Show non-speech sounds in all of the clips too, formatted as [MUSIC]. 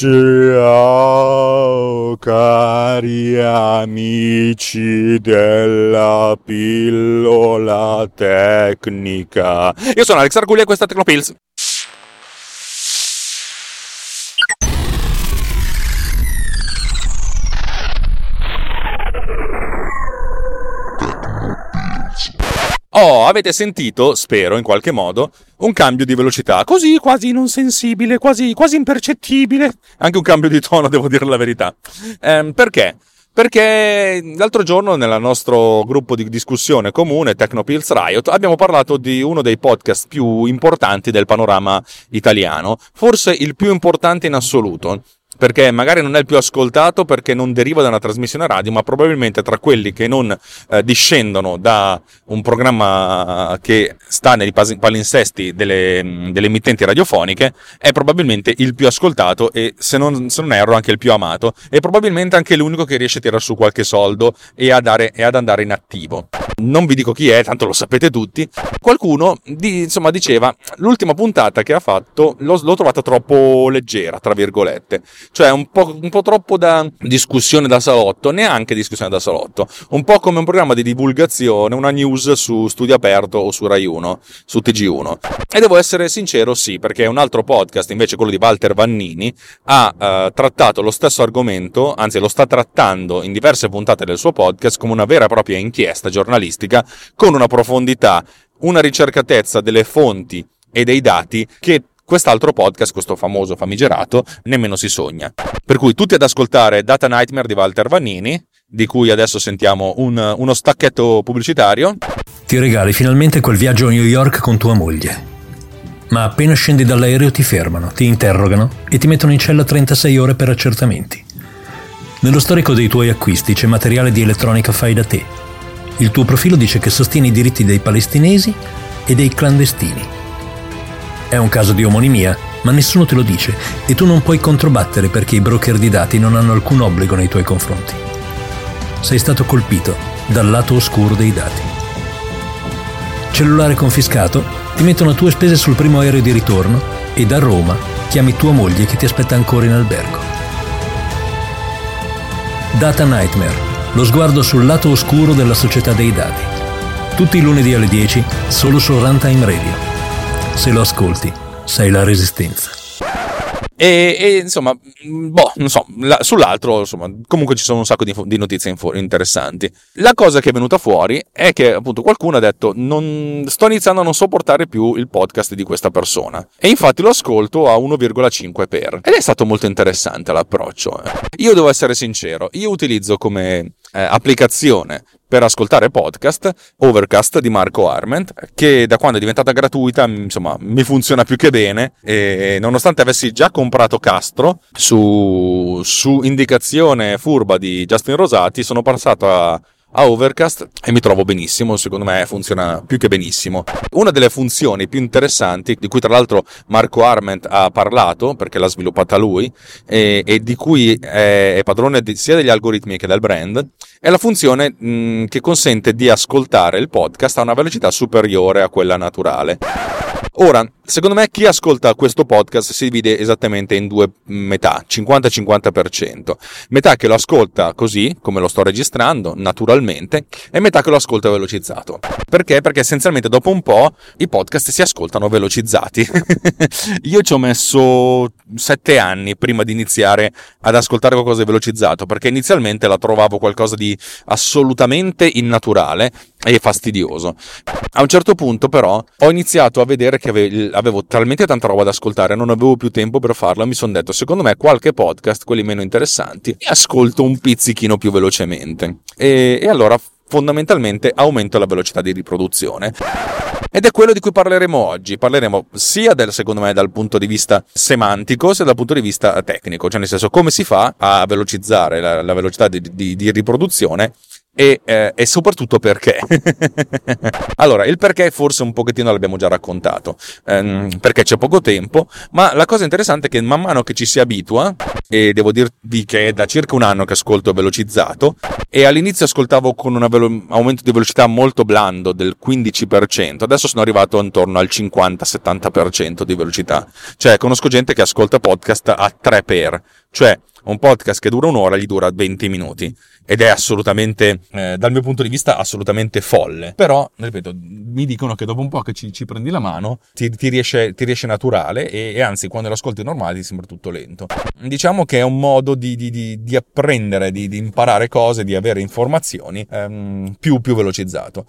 Ciao cari amici della pillola tecnica. Io sono Alex Argulia e questa è Tecnopills. Oh, avete sentito, spero in qualche modo, un cambio di velocità, così quasi non sensibile, quasi, quasi impercettibile. Anche un cambio di tono, devo dire la verità. Ehm, perché? Perché l'altro giorno nel nostro gruppo di discussione comune, Technopills Riot, abbiamo parlato di uno dei podcast più importanti del panorama italiano, forse il più importante in assoluto, perché magari non è il più ascoltato perché non deriva da una trasmissione radio, ma probabilmente tra quelli che non eh, discendono da un programma che sta nei palinsesti delle, delle, emittenti radiofoniche, è probabilmente il più ascoltato e se non, se non, erro anche il più amato e probabilmente anche l'unico che riesce a tirare su qualche soldo e, a dare, e ad andare in attivo. Non vi dico chi è, tanto lo sapete tutti. Qualcuno di, insomma, diceva l'ultima puntata che ha fatto l'ho, l'ho trovata troppo leggera, tra virgolette cioè un po', un po', troppo da discussione da salotto, neanche discussione da salotto, un po' come un programma di divulgazione, una news su Studio Aperto o su Rai 1, su TG1. E devo essere sincero, sì, perché un altro podcast, invece quello di Walter Vannini, ha eh, trattato lo stesso argomento, anzi lo sta trattando in diverse puntate del suo podcast come una vera e propria inchiesta giornalistica con una profondità, una ricercatezza delle fonti e dei dati che quest'altro podcast, questo famoso famigerato, nemmeno si sogna. Per cui tutti ad ascoltare Data Nightmare di Walter Vannini, di cui adesso sentiamo un, uno stacchetto pubblicitario. Ti regali finalmente quel viaggio a New York con tua moglie. Ma appena scendi dall'aereo ti fermano, ti interrogano e ti mettono in cella 36 ore per accertamenti. Nello storico dei tuoi acquisti c'è materiale di elettronica fai da te. Il tuo profilo dice che sostieni i diritti dei palestinesi e dei clandestini è un caso di omonimia, ma nessuno te lo dice e tu non puoi controbattere perché i broker di dati non hanno alcun obbligo nei tuoi confronti. Sei stato colpito dal lato oscuro dei dati. Cellulare confiscato, ti mettono a tue spese sul primo aereo di ritorno e da Roma chiami tua moglie che ti aspetta ancora in albergo. Data Nightmare, lo sguardo sul lato oscuro della società dei dati. Tutti i lunedì alle 10, solo su Runtime Radio. Se lo ascolti, sei la resistenza. E, e, insomma, boh, non so, la, sull'altro, insomma, comunque ci sono un sacco di, di, notizie interessanti. La cosa che è venuta fuori è che appunto qualcuno ha detto: non, Sto iniziando a non sopportare più il podcast di questa persona. E infatti lo ascolto a 1,5 per. Ed è stato molto interessante l'approccio. Eh. Io devo essere sincero, io utilizzo come eh, applicazione per ascoltare podcast, Overcast di Marco Arment, che da quando è diventata gratuita, insomma, mi funziona più che bene. E nonostante avessi già comprato Castro su, su indicazione furba di Justin Rosati, sono passato a a Overcast e mi trovo benissimo, secondo me funziona più che benissimo. Una delle funzioni più interessanti, di cui tra l'altro Marco Arment ha parlato, perché l'ha sviluppata lui, e, e di cui è, padrone di, sia degli algoritmi che del brand, è la funzione mh, che consente di ascoltare il podcast a una velocità superiore a quella naturale. Ora, secondo me chi ascolta questo podcast si divide esattamente in due metà, 50-50%. Metà che lo ascolta così, come lo sto registrando, naturalmente, e metà che lo ascolta velocizzato. Perché? Perché essenzialmente dopo un po' i podcast si ascoltano velocizzati. [LAUGHS] Io ci ho messo sette anni prima di iniziare ad ascoltare qualcosa di velocizzato, perché inizialmente la trovavo qualcosa di assolutamente innaturale e fastidioso. A un certo punto però ho iniziato a vedere che avevo talmente tanta roba da ascoltare, non avevo più tempo per farlo mi sono detto secondo me qualche podcast, quelli meno interessanti, li ascolto un pizzichino più velocemente. E, e allora fondamentalmente aumento la velocità di riproduzione. Ed è quello di cui parleremo oggi. Parleremo sia del, secondo me, dal punto di vista semantico, sia dal punto di vista tecnico, cioè nel senso come si fa a velocizzare la, la velocità di, di, di riproduzione e, eh, e, soprattutto perché. [LAUGHS] allora, il perché forse un pochettino l'abbiamo già raccontato, ehm, perché c'è poco tempo, ma la cosa interessante è che man mano che ci si abitua, e devo dirvi che è da circa un anno che ascolto velocizzato e all'inizio ascoltavo con un velo- aumento di velocità molto blando del 15%, adesso sono arrivato intorno al 50-70% di velocità. Cioè conosco gente che ascolta podcast a 3 per, cioè un podcast che dura un'ora gli dura 20 minuti ed è assolutamente, eh, dal mio punto di vista, assolutamente folle. Però, ripeto, mi dicono che dopo un po' che ci, ci prendi la mano ti, ti, riesce, ti riesce, naturale e, e, anzi quando lo ascolti normale ti sembra tutto lento. Diciamo che è un modo di, di, di, di apprendere, di, imparare cose, di avere informazioni ehm, più, più velocizzato.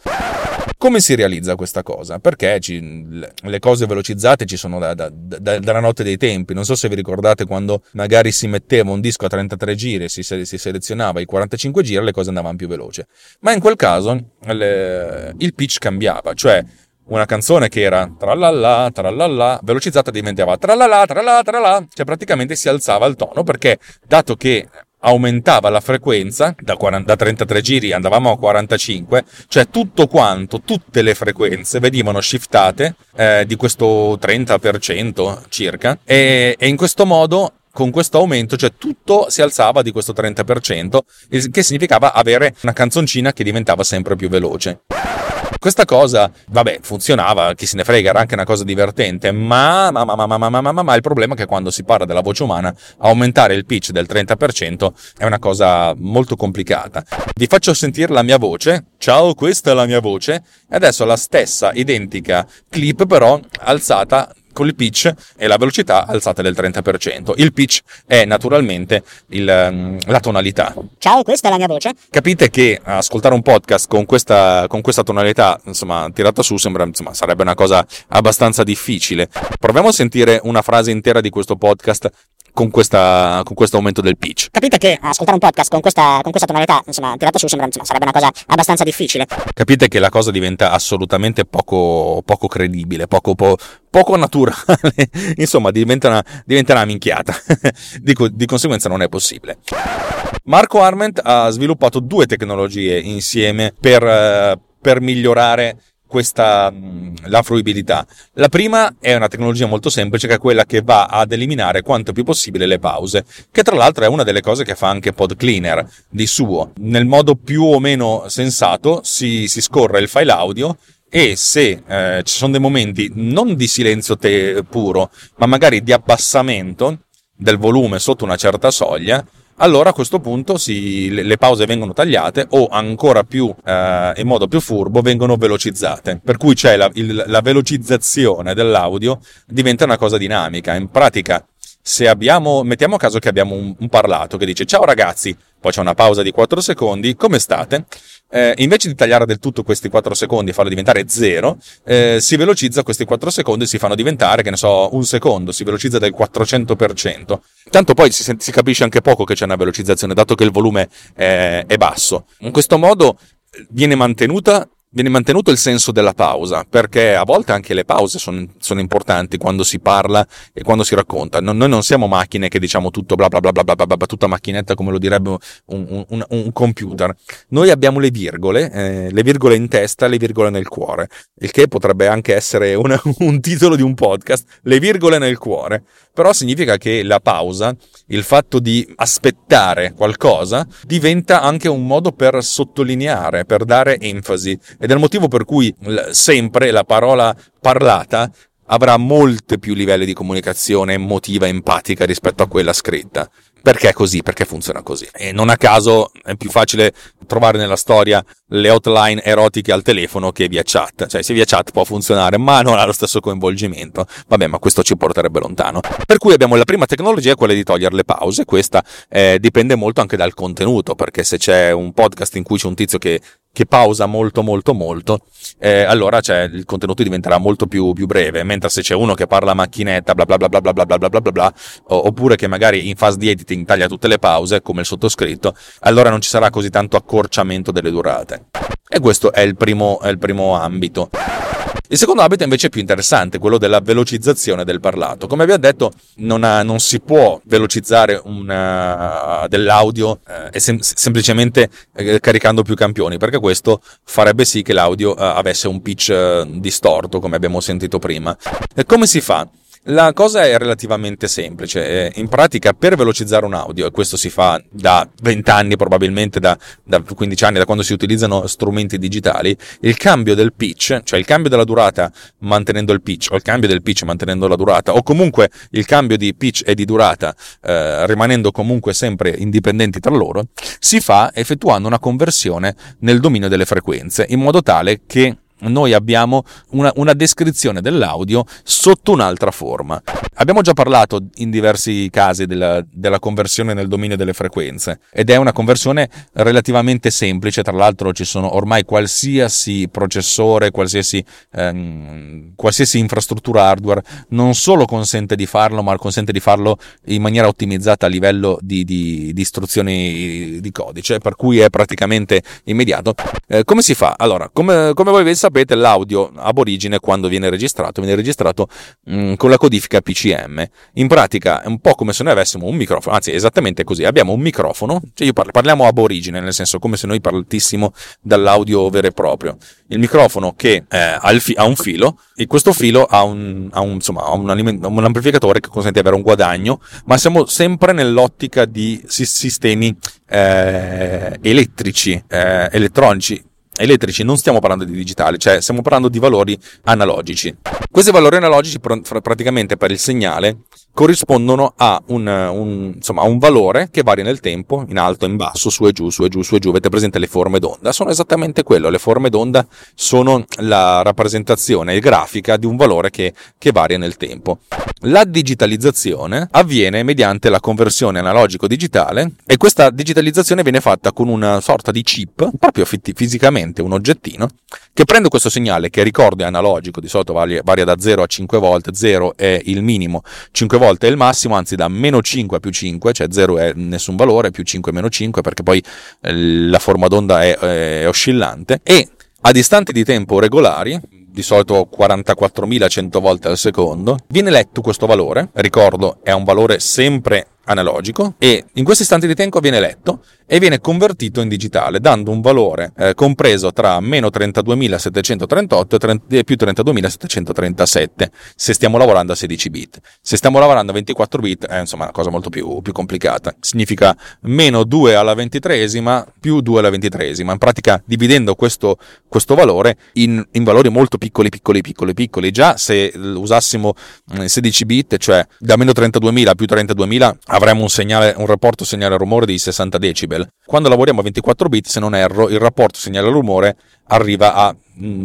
Come si realizza questa cosa? Perché ci, le cose velocizzate ci sono da, da, da, dalla notte dei tempi. Non so se vi ricordate quando magari si metteva un disco a 33 giri e si, si selezionava i 45 giri, le cose andavano più veloce. Ma in quel caso le, il pitch cambiava, cioè una canzone che era tralala, tralala, velocizzata diventava tralala, tralala, tralala, cioè praticamente si alzava il tono perché dato che aumentava la frequenza da, 40, da 33 giri andavamo a 45 cioè tutto quanto tutte le frequenze venivano shiftate eh, di questo 30% circa e, e in questo modo con questo aumento, cioè tutto si alzava di questo 30%, che significava avere una canzoncina che diventava sempre più veloce. Questa cosa, vabbè, funzionava, chi se ne frega, era anche una cosa divertente, ma, ma, ma, ma, ma, ma, ma, ma il problema è che quando si parla della voce umana, aumentare il pitch del 30% è una cosa molto complicata. Vi faccio sentire la mia voce. Ciao, questa è la mia voce. E adesso la stessa identica clip, però alzata con il pitch e la velocità alzata del 30%. Il pitch è naturalmente il, mm, la tonalità. Ciao, questa è la mia voce. Capite che ascoltare un podcast con questa, con questa tonalità, insomma, tirata su, sembra, insomma, sarebbe una cosa abbastanza difficile. Proviamo a sentire una frase intera di questo podcast con, questa, con questo aumento del pitch. Capite che ascoltare un podcast con questa, con questa tonalità, insomma, tirata su, sembra, insomma, sarebbe una cosa abbastanza difficile. Capite che la cosa diventa assolutamente poco, poco credibile, poco, po, poco naturale, [LAUGHS] insomma, diventa una, diventa una minchiata. [LAUGHS] di, di conseguenza non è possibile. Marco Arment ha sviluppato due tecnologie insieme per, eh, per migliorare questa, la fruibilità. La prima è una tecnologia molto semplice che è quella che va ad eliminare quanto più possibile le pause, che tra l'altro è una delle cose che fa anche Pod Cleaner di suo. Nel modo più o meno sensato si, si scorre il file audio e se eh, ci sono dei momenti non di silenzio te- puro, ma magari di abbassamento del volume sotto una certa soglia, allora a questo punto si, le, le, pause vengono tagliate o ancora più eh, in modo più furbo vengono velocizzate. Per cui c'è la, il, la velocizzazione dell'audio diventa una cosa dinamica. In pratica, se abbiamo, mettiamo caso che abbiamo un, un parlato che dice ciao ragazzi, poi c'è una pausa di 4 secondi, come state? Eh, invece di tagliare del tutto questi 4 secondi e farlo diventare 0, eh, si velocizza questi 4 secondi e si fanno diventare, che ne so, un secondo, si velocizza del 400%. Tanto poi si, si capisce anche poco che c'è una velocizzazione, dato che il volume è, è basso. In questo modo viene mantenuta viene mantenuto il senso della pausa, perché a volte anche le pause sono, sono importanti quando si parla e quando si racconta. No, noi non siamo macchine che diciamo tutto bla bla bla bla bla bla, tutta macchinetta come lo direbbe un, un, un computer. Noi abbiamo le virgole, eh, le virgole in testa, le virgole nel cuore, il che potrebbe anche essere una, [LAUGHS] un titolo di un podcast, le virgole nel cuore. Però significa che la pausa, il fatto di aspettare qualcosa, diventa anche un modo per sottolineare, per dare enfasi ed è il motivo per cui sempre la parola parlata avrà molti più livelli di comunicazione emotiva e empatica rispetto a quella scritta. Perché è così? Perché funziona così. E non a caso è più facile trovare nella storia le hotline erotiche al telefono che via chat. Cioè, se via chat può funzionare, ma non ha lo stesso coinvolgimento. Vabbè, ma questo ci porterebbe lontano. Per cui abbiamo la prima tecnologia, quella di togliere le pause. Questa eh, dipende molto anche dal contenuto, perché se c'è un podcast in cui c'è un tizio che che pausa molto molto molto, eh, allora cioè, il contenuto diventerà molto più, più, breve, mentre se c'è uno che parla a macchinetta, bla bla bla bla bla bla bla bla bla bla, oppure che magari in fase di editing taglia tutte le pause, come il sottoscritto, allora non ci sarà così tanto accorciamento delle durate. E questo è il primo, è il primo ambito. Il secondo ambito invece è più interessante, quello della velocizzazione del parlato. Come abbiamo detto, non, ha, non si può velocizzare una, dell'audio eh, sem- semplicemente eh, caricando più campioni, perché questo farebbe sì che l'audio eh, avesse un pitch eh, distorto, come abbiamo sentito prima. E come si fa? La cosa è relativamente semplice. Eh, in pratica, per velocizzare un audio, e questo si fa da 20 anni, probabilmente da, da 15 anni, da quando si utilizzano strumenti digitali, il cambio del pitch, cioè il cambio della durata mantenendo il pitch, o il cambio del pitch mantenendo la durata, o comunque il cambio di pitch e di durata eh, rimanendo comunque sempre indipendenti tra loro, si fa effettuando una conversione nel dominio delle frequenze, in modo tale che noi abbiamo una, una, descrizione dell'audio sotto un'altra forma. Abbiamo già parlato in diversi casi della, della, conversione nel dominio delle frequenze ed è una conversione relativamente semplice, tra l'altro ci sono ormai qualsiasi processore, qualsiasi, ehm, qualsiasi infrastruttura hardware non solo consente di farlo, ma consente di farlo in maniera ottimizzata a livello di, di, di istruzioni di codice, per cui è praticamente immediato. Eh, come si fa? Allora, come, come voi sapete, sapete, l'audio ab origine, quando viene registrato, viene registrato mh, mm, con la codifica PCM. In pratica è un po' come se noi avessimo un microfono, anzi, esattamente così. Abbiamo un microfono, cioè io parlo, parliamo ab origine, nel senso come se noi partissimo dall'audio vero e proprio. Il microfono che eh, ha, fi- ha, un filo, e questo filo ha un, ha un, insomma, ha un, aliment- un amplificatore che consente di avere un guadagno, ma siamo sempre nell'ottica di sistemi eh, elettrici, eh, elettronici, elettrici, non stiamo parlando di digitali, cioè stiamo parlando di valori analogici. Questi valori analogici pr- praticamente per il segnale corrispondono a un, un, insomma, un, valore che varia nel tempo, in alto, in basso, su e giù, su e giù, su e giù. Avete presente le forme d'onda? Sono esattamente quello. Le forme d'onda sono la rappresentazione grafica di un valore che, che varia nel tempo. La digitalizzazione avviene mediante la conversione analogico-digitale e questa digitalizzazione viene fatta con una sorta di chip, proprio fisicamente un oggettino, che prende questo segnale che ricordo è analogico, di solito varia, varia da 0 a 5 volte, 0 è il minimo, 5 volte è il massimo, anzi da meno 5 a più 5, cioè 0 è nessun valore, più 5 è meno 5, perché poi eh, la forma d'onda è, è oscillante, e a distanti di tempo regolari, di solito 44.100 volte al secondo, viene letto questo valore, ricordo è un valore sempre analogico. E in questi istanti di tempo viene letto e viene convertito in digitale dando un valore eh, compreso tra meno 32.738 e più 32.737 se stiamo lavorando a 16 bit. Se stiamo lavorando a 24 bit è insomma una cosa molto più, più complicata. Significa meno 2 alla ventitresima più 2 alla ventitresima. In pratica dividendo questo, questo valore in, in, valori molto piccoli, piccoli, piccoli, piccoli. Già se usassimo 16 mm, bit, cioè da meno 32.000 a più 32.000 avremo un, segnale, un rapporto segnale-rumore di 60 decibel. Quando lavoriamo a 24 bit, se non erro, il rapporto segnale-rumore arriva a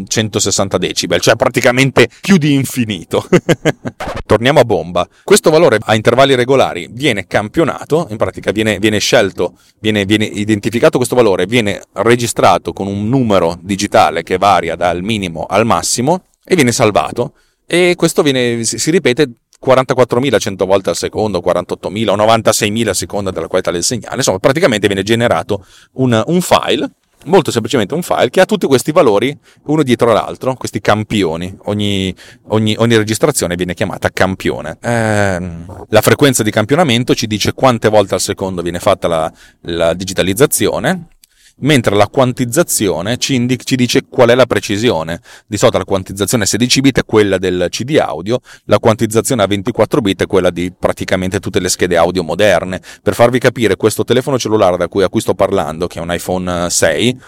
160 mm, decibel, cioè praticamente più di infinito. [LAUGHS] Torniamo a bomba. Questo valore a intervalli regolari viene campionato, in pratica viene, viene scelto, viene, viene, identificato questo valore, viene registrato con un numero digitale che varia dal minimo al massimo e viene salvato. E questo viene, si ripete 44.100 volte al secondo, 48.000 o 96.000 a seconda della qualità del segnale. Insomma, praticamente viene generato un, un file molto semplicemente un file che ha tutti questi valori uno dietro l'altro, questi campioni. Ogni, ogni, ogni registrazione viene chiamata campione. Eh, la frequenza di campionamento ci dice quante volte al secondo viene fatta la, la digitalizzazione mentre la quantizzazione ci, indica, ci dice qual è la precisione. Di solito la quantizzazione a 16 bit è quella del CD audio, la quantizzazione a 24 bit è quella di praticamente tutte le schede audio moderne. Per farvi capire, questo telefono cellulare da cui, a cui sto parlando, che è un iPhone 6,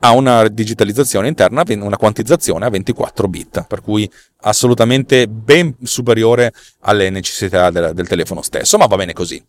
ha una digitalizzazione interna, una quantizzazione a 24 bit, per cui assolutamente ben superiore alle necessità del, del telefono stesso, ma va bene così.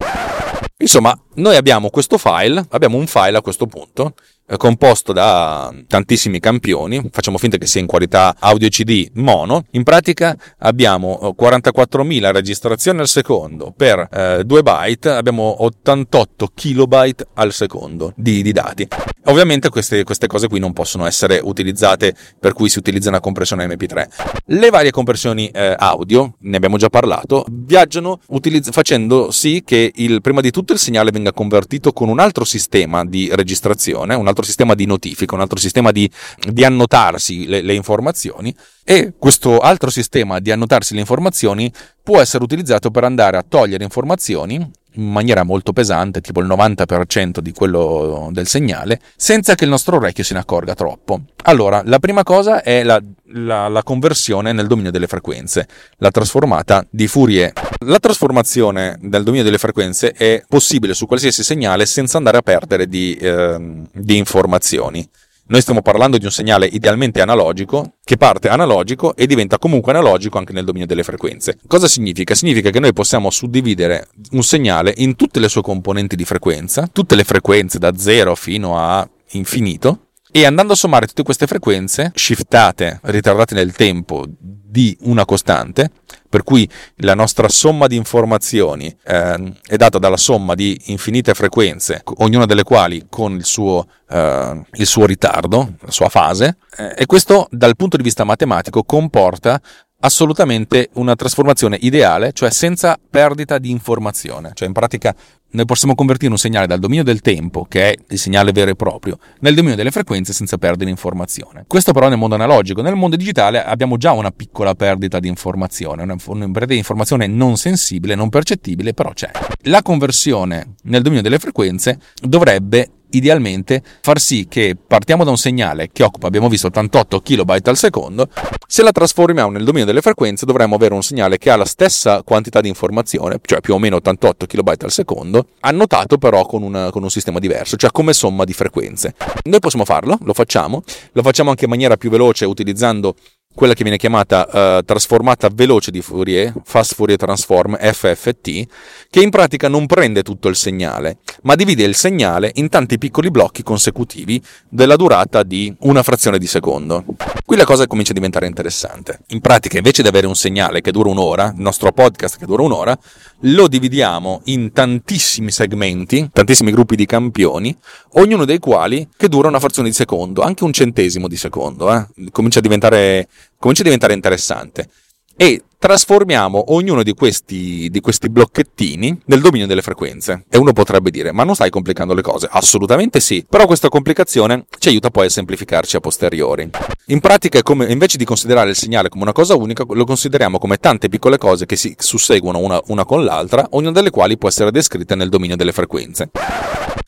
Insomma, noi abbiamo questo file, abbiamo un file a questo punto, composto da tantissimi campioni, facciamo finta che sia in qualità audio CD mono, in pratica abbiamo 44.000 eh, registrazioni al secondo per eh, 2 byte, abbiamo 88 kilobyte al secondo di, di dati. Ovviamente queste, queste, cose qui non possono essere utilizzate per cui si utilizza una compressione MP3. Le varie compressioni eh, audio, ne abbiamo già parlato, viaggiano utilizz- facendo sì che il, prima di tutto il segnale venga convertito con un altro sistema di registrazione, un altro sistema di notifica, un altro sistema di, di annotarsi le, le informazioni e questo altro sistema di annotarsi le informazioni può essere utilizzato per andare a togliere informazioni in maniera molto pesante, tipo il 90% di quello del segnale, senza che il nostro orecchio se ne accorga troppo. Allora, la prima cosa è la, la, la conversione nel dominio delle frequenze, la trasformata di Fourier. La trasformazione nel dominio delle frequenze è possibile su qualsiasi segnale senza andare a perdere di, eh, di informazioni. Noi stiamo parlando di un segnale idealmente analogico che parte analogico e diventa comunque analogico anche nel dominio delle frequenze. Cosa significa? Significa che noi possiamo suddividere un segnale in tutte le sue componenti di frequenza, tutte le frequenze da 0 fino a infinito, e andando a sommare tutte queste frequenze, shiftate, ritardate nel tempo di una costante, per cui la nostra somma di informazioni eh, è data dalla somma di infinite frequenze, ognuna delle quali con il suo, eh, il suo ritardo, la sua fase, eh, e questo dal punto di vista matematico comporta assolutamente una trasformazione ideale, cioè senza perdita di informazione. Cioè in pratica noi possiamo convertire un segnale dal dominio del tempo, che è il segnale vero e proprio, nel dominio delle frequenze senza perdere informazione. Questo però nel mondo analogico. Nel mondo digitale abbiamo già una piccola perdita di informazione, una, perdita di informazione non sensibile, non percettibile, però c'è. La conversione nel dominio delle frequenze dovrebbe idealmente far sì che partiamo da un segnale che occupa, abbiamo visto, 88 kB al secondo, se la trasformiamo nel dominio delle frequenze dovremmo avere un segnale che ha la stessa quantità di informazione, cioè più o meno 88 kB al secondo, annotato però con, una, con un sistema diverso, cioè come somma di frequenze. Noi possiamo farlo, lo facciamo, lo facciamo anche in maniera più veloce utilizzando quella che viene chiamata uh, trasformata veloce di Fourier, Fast Fourier Transform, FFT, che in pratica non prende tutto il segnale, ma divide il segnale in tanti piccoli blocchi consecutivi della durata di una frazione di secondo. Qui la cosa comincia a diventare interessante. In pratica, invece di avere un segnale che dura un'ora, il nostro podcast che dura un'ora, lo dividiamo in tantissimi segmenti, tantissimi gruppi di campioni, ognuno dei quali che dura una frazione di secondo, anche un centesimo di secondo. Eh? Comincia a comincia a diventare interessante. E trasformiamo ognuno di questi, di questi blocchettini nel dominio delle frequenze. E uno potrebbe dire, ma non stai complicando le cose? Assolutamente sì, però questa complicazione ci aiuta poi a semplificarci a posteriori. In pratica come, invece di considerare il segnale come una cosa unica, lo consideriamo come tante piccole cose che si susseguono una, una con l'altra, ognuna delle quali può essere descritta nel dominio delle frequenze.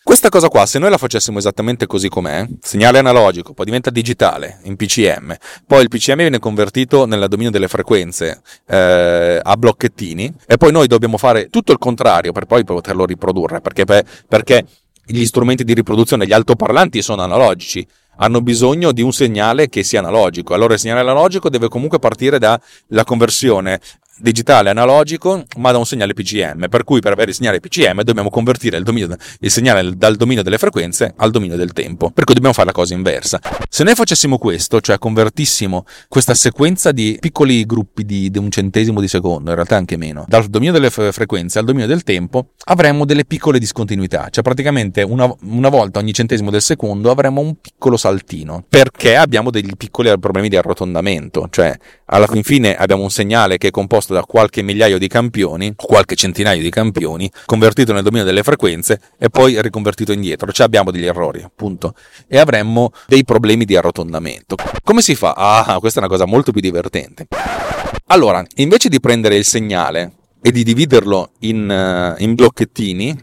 Questa cosa qua, se noi la facessimo esattamente così com'è, segnale analogico, poi diventa digitale in PCM, poi il PCM viene convertito nel dominio delle frequenze eh, a blocchettini e poi noi dobbiamo fare tutto il contrario per poi poterlo riprodurre, perché, perché gli strumenti di riproduzione, gli altoparlanti sono analogici, hanno bisogno di un segnale che sia analogico. Allora il segnale analogico deve comunque partire dalla conversione digitale analogico ma da un segnale PCM per cui per avere il segnale PCM dobbiamo convertire il, dominio, il, segnale dal dominio delle frequenze al dominio del tempo. Per cui dobbiamo fare la cosa inversa. Se noi facessimo questo cioè convertissimo questa sequenza di piccoli gruppi di, di un centesimo di secondo in realtà anche meno dal dominio delle frequenze al dominio del tempo avremmo delle piccole discontinuità. Cioè praticamente una, una volta ogni centesimo del secondo avremmo un piccolo saltino. Perché abbiamo dei piccoli problemi di arrotondamento. Cioè alla fin fine abbiamo un segnale che è composto da qualche migliaio di campioni, qualche centinaio di campioni, convertito nel dominio delle frequenze e poi riconvertito indietro. Cioè abbiamo degli errori, appunto, e avremmo dei problemi di arrotondamento. Come si fa? Ah, questa è una cosa molto più divertente. Allora, invece di prendere il segnale e di dividerlo in, uh, in blocchettini,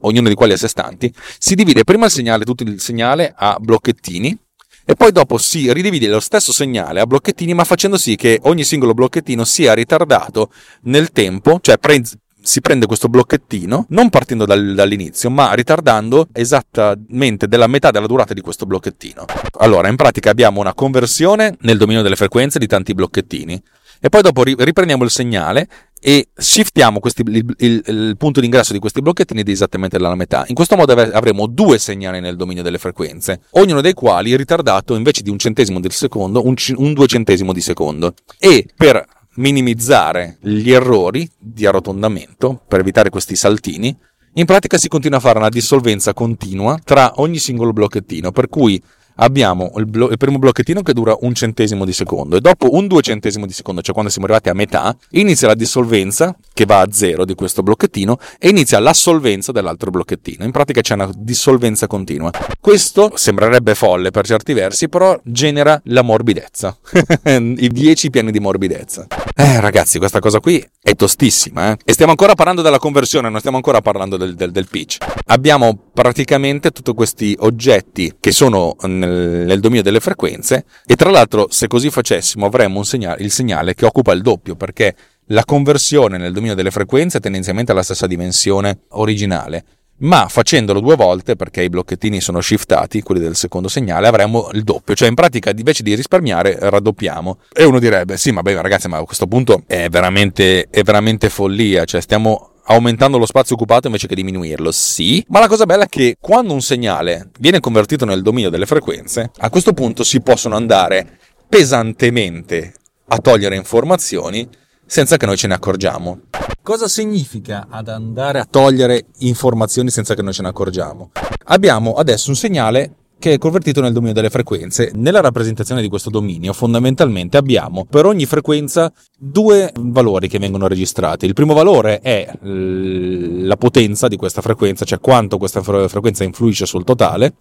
ognuno di quali a sé stanti, si divide prima il segnale, tutto il segnale a blocchettini, e poi dopo si ridivide lo stesso segnale a blocchettini, ma facendo sì che ogni singolo blocchettino sia ritardato nel tempo, cioè pre- si prende questo blocchettino, non partendo dal, dall'inizio, ma ritardando esattamente della metà della durata di questo blocchettino. Allora, in pratica abbiamo una conversione nel dominio delle frequenze di tanti blocchettini e poi dopo riprendiamo il segnale e shiftiamo questi, il, il, il, punto d'ingresso di questi blocchettini di esattamente la metà. In questo modo avremo due segnali nel dominio delle frequenze, ognuno dei quali ritardato invece di un centesimo del secondo, un, un duecentesimo di secondo. E per minimizzare gli errori di arrotondamento, per evitare questi saltini, in pratica si continua a fare una dissolvenza continua tra ogni singolo blocchettino, per cui abbiamo il, blo- il, primo blocchettino che dura un centesimo di secondo e dopo un due centesimo di secondo, cioè quando siamo arrivati a metà, inizia la dissolvenza che va a zero di questo blocchettino e inizia l'assolvenza dell'altro blocchettino. In pratica c'è una dissolvenza continua. Questo sembrerebbe folle per certi versi, però genera la morbidezza. [LAUGHS] I 10 piani di morbidezza. Eh ragazzi, questa cosa qui è tostissima, eh? E stiamo ancora parlando della conversione, non stiamo ancora parlando del, del, del pitch. Abbiamo praticamente tutti questi oggetti che sono nel, nel, dominio delle frequenze. E tra l'altro se così facessimo avremmo segnale, il segnale che occupa il doppio perché la conversione nel dominio delle frequenze è tendenzialmente alla stessa dimensione originale. Ma facendolo due volte, perché i blocchettini sono shiftati, quelli del secondo segnale, avremmo il doppio, cioè in pratica invece di risparmiare raddoppiamo. E uno direbbe, sì, ma beh ragazzi, ma a questo punto è veramente, è veramente follia, cioè stiamo aumentando lo spazio occupato invece che diminuirlo, sì, ma la cosa bella è che quando un segnale viene convertito nel dominio delle frequenze, a questo punto si possono andare pesantemente a togliere informazioni senza che noi ce ne accorgiamo. Cosa significa ad andare a togliere informazioni senza che noi ce ne accorgiamo? Abbiamo adesso un segnale che è convertito nel dominio delle frequenze. Nella rappresentazione di questo dominio fondamentalmente abbiamo per ogni frequenza due valori che vengono registrati. Il primo valore è la potenza di questa frequenza, cioè quanto questa frequenza influisce sul totale,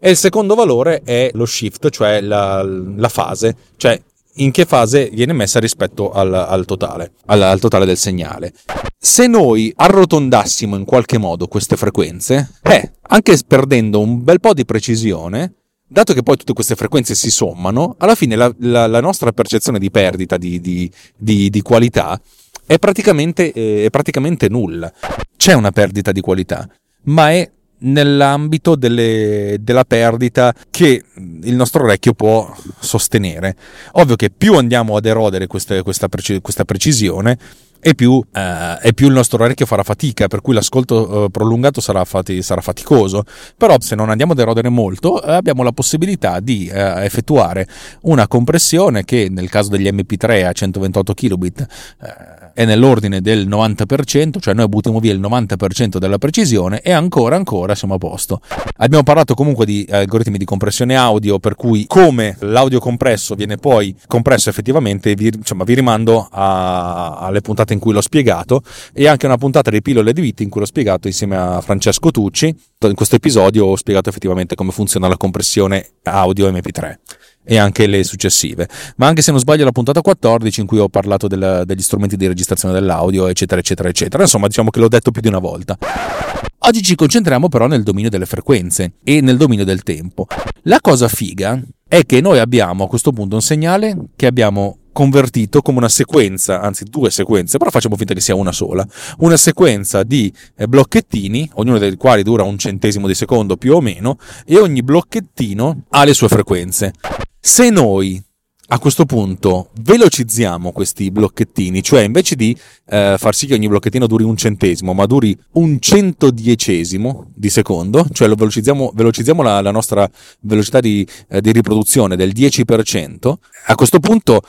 e il secondo valore è lo shift, cioè la, la fase, cioè in che fase viene messa rispetto al, al, totale, al, al, totale del segnale. Se noi arrotondassimo in qualche modo queste frequenze, eh, anche perdendo un bel po' di precisione, dato che poi tutte queste frequenze si sommano, alla fine la, la, la nostra percezione di perdita di, di, di, di qualità è praticamente, eh, è praticamente nulla. C'è una perdita di qualità, ma è nell'ambito delle, della perdita che il nostro orecchio può sostenere. Ovvio che più andiamo ad erodere queste, questa, questa precisione, e più, eh, e più, il nostro orecchio farà fatica, per cui l'ascolto eh, prolungato sarà, fati, sarà, faticoso. Però se non andiamo ad erodere molto, eh, abbiamo la possibilità di eh, effettuare una compressione che nel caso degli MP3 a 128 kilobit eh, è nell'ordine del 90%, cioè noi buttiamo via il 90% della precisione e ancora ancora siamo a posto. Abbiamo parlato comunque di algoritmi di compressione audio, per cui come l'audio compresso viene poi compresso effettivamente, vi, insomma, vi rimando a, alle puntate in cui l'ho spiegato e anche una puntata di pillole di vita in cui l'ho spiegato insieme a Francesco Tucci. In questo episodio ho spiegato effettivamente come funziona la compressione audio MP3 e anche le successive. Ma anche se non sbaglio la puntata 14 in cui ho parlato del, degli strumenti di registrazione dell'audio, eccetera, eccetera, eccetera. Insomma, diciamo che l'ho detto più di una volta. Oggi ci concentriamo però nel dominio delle frequenze e nel dominio del tempo. La cosa figa è che noi abbiamo a questo punto un segnale che abbiamo convertito come una sequenza, anzi due sequenze, però facciamo finta che sia una sola, una sequenza di eh, blocchettini, ognuno dei quali dura un centesimo di secondo più o meno, e ogni blocchettino ha le sue frequenze. Se noi a questo punto velocizziamo questi blocchettini, cioè invece di eh, far sì che ogni blocchettino duri un centesimo, ma duri un centodiecesimo di secondo, cioè lo velocizziamo, velocizziamo la, la, nostra velocità di, eh, di, riproduzione del 10%, a questo punto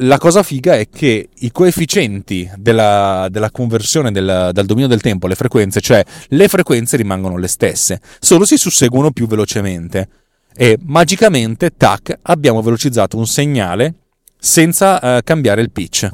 la cosa figa è che i coefficienti della, della conversione del, dal dominio del tempo alle frequenze, cioè le frequenze rimangono le stesse, solo si susseguono più velocemente e magicamente, tac, abbiamo velocizzato un segnale senza uh, cambiare il pitch.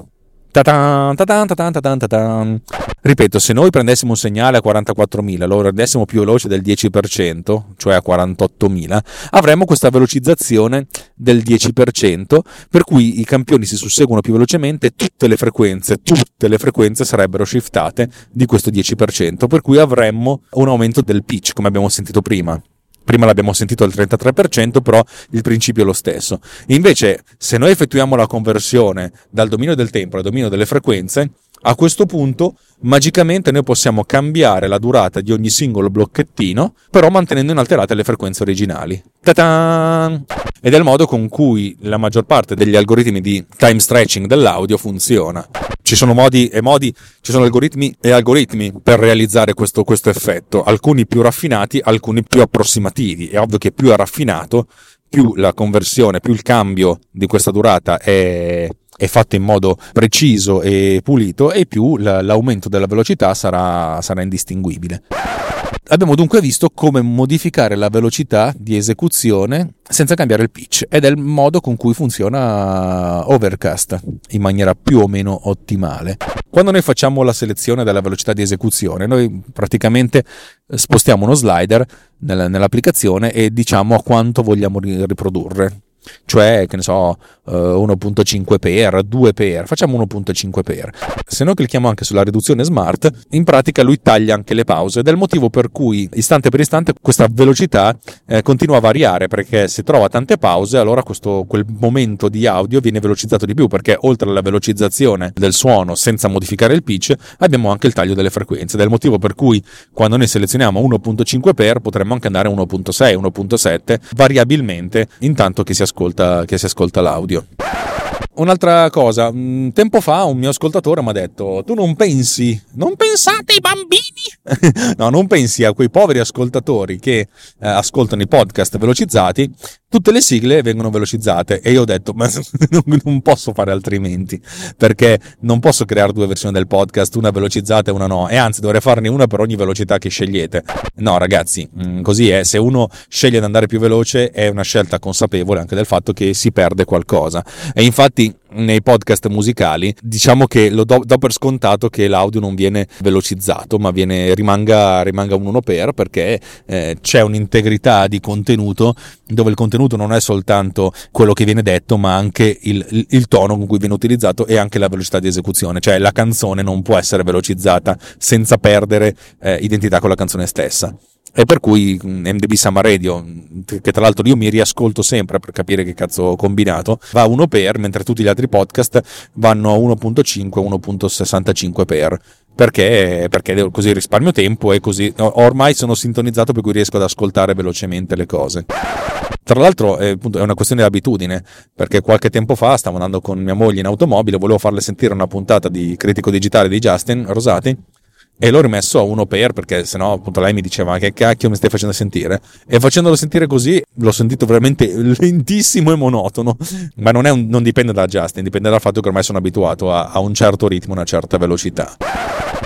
Ta-tan, ta-tan, ta-tan. Ripeto, se noi prendessimo un segnale a 44.000 lo rendessimo più veloce del 10%, cioè a 48.000, avremmo questa velocizzazione del 10%, per cui i campioni si susseguono più velocemente, tutte le frequenze, tutte le frequenze sarebbero shiftate di questo 10%, per cui avremmo un aumento del pitch, come abbiamo sentito prima. Prima l'abbiamo sentito al 33%, però il principio è lo stesso. Invece, se noi effettuiamo la conversione dal dominio del tempo al dominio delle frequenze, a questo punto magicamente noi possiamo cambiare la durata di ogni singolo blocchettino, però mantenendo inalterate le frequenze originali. Ta-tan! Ed è il modo con cui la maggior parte degli algoritmi di time stretching dell'audio funziona. Ci sono modi e modi, ci sono algoritmi e algoritmi per realizzare questo, questo effetto, alcuni più raffinati, alcuni più approssimativi. È ovvio che più è raffinato, più la conversione, più il cambio di questa durata è, è fatto in modo preciso e pulito e più l'aumento della velocità sarà, sarà indistinguibile. Abbiamo dunque visto come modificare la velocità di esecuzione senza cambiare il pitch ed è il modo con cui funziona Overcast in maniera più o meno ottimale. Quando noi facciamo la selezione della velocità di esecuzione, noi praticamente spostiamo uno slider nell'applicazione e diciamo a quanto vogliamo riprodurre cioè che ne so 1.5 per 2 per facciamo 1.5 per. Se noi clicchiamo anche sulla riduzione smart in pratica lui taglia anche le pause. Ed è il motivo per cui istante per istante questa velocità eh, continua a variare perché se trova tante pause allora questo, quel momento di audio viene velocizzato di più perché oltre alla velocizzazione del suono senza modificare il pitch abbiamo anche il taglio delle frequenze. Ed è il motivo per cui quando noi selezioniamo 1.5 per potremmo anche andare a 1.6 1.7 variabilmente intanto che si ascolta, che si ascolta l'audio. Un'altra cosa, tempo fa un mio ascoltatore mi ha detto: Tu non pensi, non pensate ai bambini? [LAUGHS] no, non pensi a quei poveri ascoltatori che eh, ascoltano i podcast velocizzati tutte le sigle vengono velocizzate e io ho detto ma [LAUGHS] non posso fare altrimenti perché non posso creare due versioni del podcast una velocizzata e una no e anzi dovrei farne una per ogni velocità che scegliete. No ragazzi mm, così è se uno sceglie di andare più veloce è una scelta consapevole anche del fatto che si perde qualcosa. E infatti nei podcast musicali diciamo che lo do, do, per scontato che l'audio non viene velocizzato ma viene, rimanga, rimanga un 1 per perché eh, c'è un'integrità di contenuto dove il contenuto non è soltanto quello che viene detto ma anche il, il, il tono con cui viene utilizzato e anche la velocità di esecuzione. Cioè la canzone non può essere velocizzata senza perdere eh, identità con la canzone stessa e per cui MDB Summer Radio, che tra l'altro io mi riascolto sempre per capire che cazzo ho combinato, va a 1 per, mentre tutti gli altri podcast vanno a 1.5, 1.65 per. Perché? Perché così risparmio tempo e così ormai sono sintonizzato per cui riesco ad ascoltare velocemente le cose. Tra l'altro è, una questione di abitudine, perché qualche tempo fa stavo andando con mia moglie in automobile, volevo farle sentire una puntata di critico digitale di Justin Rosati e l'ho rimesso a uno per perché sennò appunto lei mi diceva che cacchio mi stai facendo sentire? E facendolo sentire così l'ho sentito veramente [LAUGHS] lentissimo e monotono. Ma non, un, non dipende da Justin dipende dal fatto che ormai sono abituato a, a un certo ritmo una certa velocità.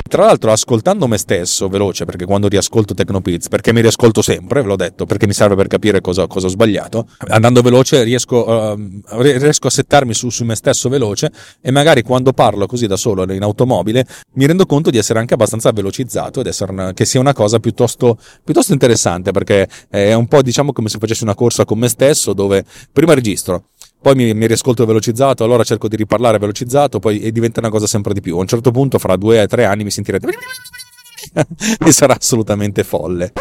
Tra l'altro, ascoltando me stesso veloce, perché quando riascolto Tecnopiz, perché mi riascolto sempre, ve l'ho detto, perché mi serve per capire cosa, cosa ho sbagliato, andando veloce riesco, uh, riesco a settarmi su, su, me stesso veloce e magari quando parlo così da solo in automobile mi rendo conto di essere anche abbastanza velocizzato ed essere una, che sia una cosa piuttosto, piuttosto interessante, perché è un po' diciamo come se facessi una corsa con me stesso dove prima registro poi mi, mi riascolto velocizzato, allora cerco di riparlare velocizzato, poi diventa una cosa sempre di più. A un certo punto, fra due o tre anni, mi sentirete [LAUGHS] e sarà assolutamente folle.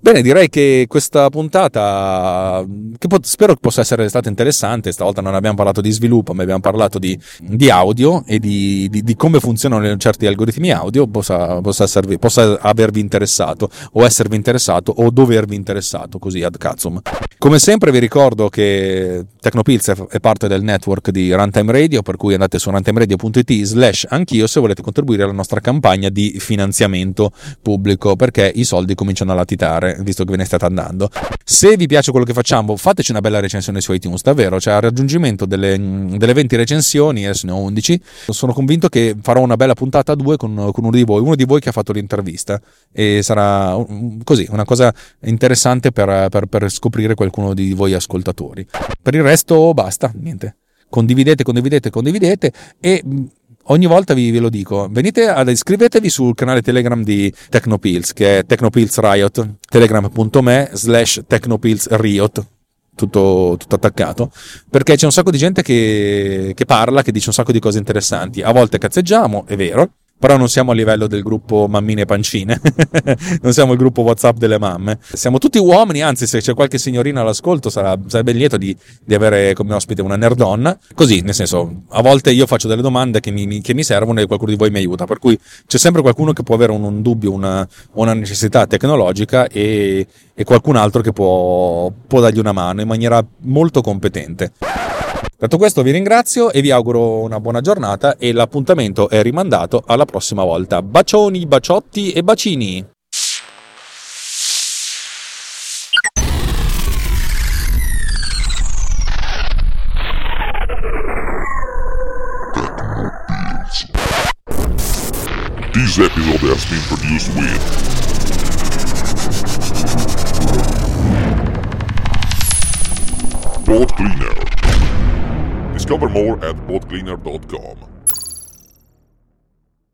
Bene, direi che questa puntata, che pot- spero possa essere stata interessante, stavolta non abbiamo parlato di sviluppo, ma abbiamo parlato di, di audio e di, di, di, come funzionano certi algoritmi audio, possa, possa, esservi, possa, avervi interessato, o esservi interessato, o dovervi interessato, così ad cazzum. Come sempre vi ricordo che Tecnopilz è parte del network di Runtime Radio, per cui andate su runtimeradio.it slash anch'io se volete contribuire alla nostra campagna di finanziamento pubblico, perché i soldi cominciano a latitare visto che ve ne state andando. Se vi piace quello che facciamo, fateci una bella recensione su iTunes, davvero, cioè al raggiungimento delle, delle 20 recensioni, adesso ne ho 11, sono convinto che farò una bella puntata a due con, con uno di voi, uno di voi che ha fatto l'intervista e sarà così, una cosa interessante per, per, per scoprire qualcuno di voi ascoltatori. Per il resto basta, niente condividete, condividete, condividete e ogni volta vi, ve lo dico, venite ad iscrivetevi sul canale Telegram di Technopills, che è Technopills Riot, telegram.me slash Technopills Riot. Tutto, tutto, attaccato perché c'è un sacco di gente che, che parla, che dice un sacco di cose interessanti. A volte cazzeggiamo, è vero, però non siamo a livello del gruppo mammine pancine, [LAUGHS] non siamo il gruppo WhatsApp delle mamme. Siamo tutti uomini, anzi, se c'è qualche signorina all'ascolto, sarà, sarebbe lieto di, di, avere come ospite una nerdonna. Così, nel senso, a volte io faccio delle domande che mi, che mi servono e qualcuno di voi mi aiuta. Per cui c'è sempre qualcuno che può avere un, un dubbio, una, una, necessità tecnologica e, e qualcun altro che può, può dargli una mano in maniera molto competente. Detto questo vi ringrazio e vi auguro una buona giornata e l'appuntamento è rimandato alla prossima volta. Bacioni, baciotti e bacini! This episode has been produced with Board Cleaner. Discover more at boatcleaner.com.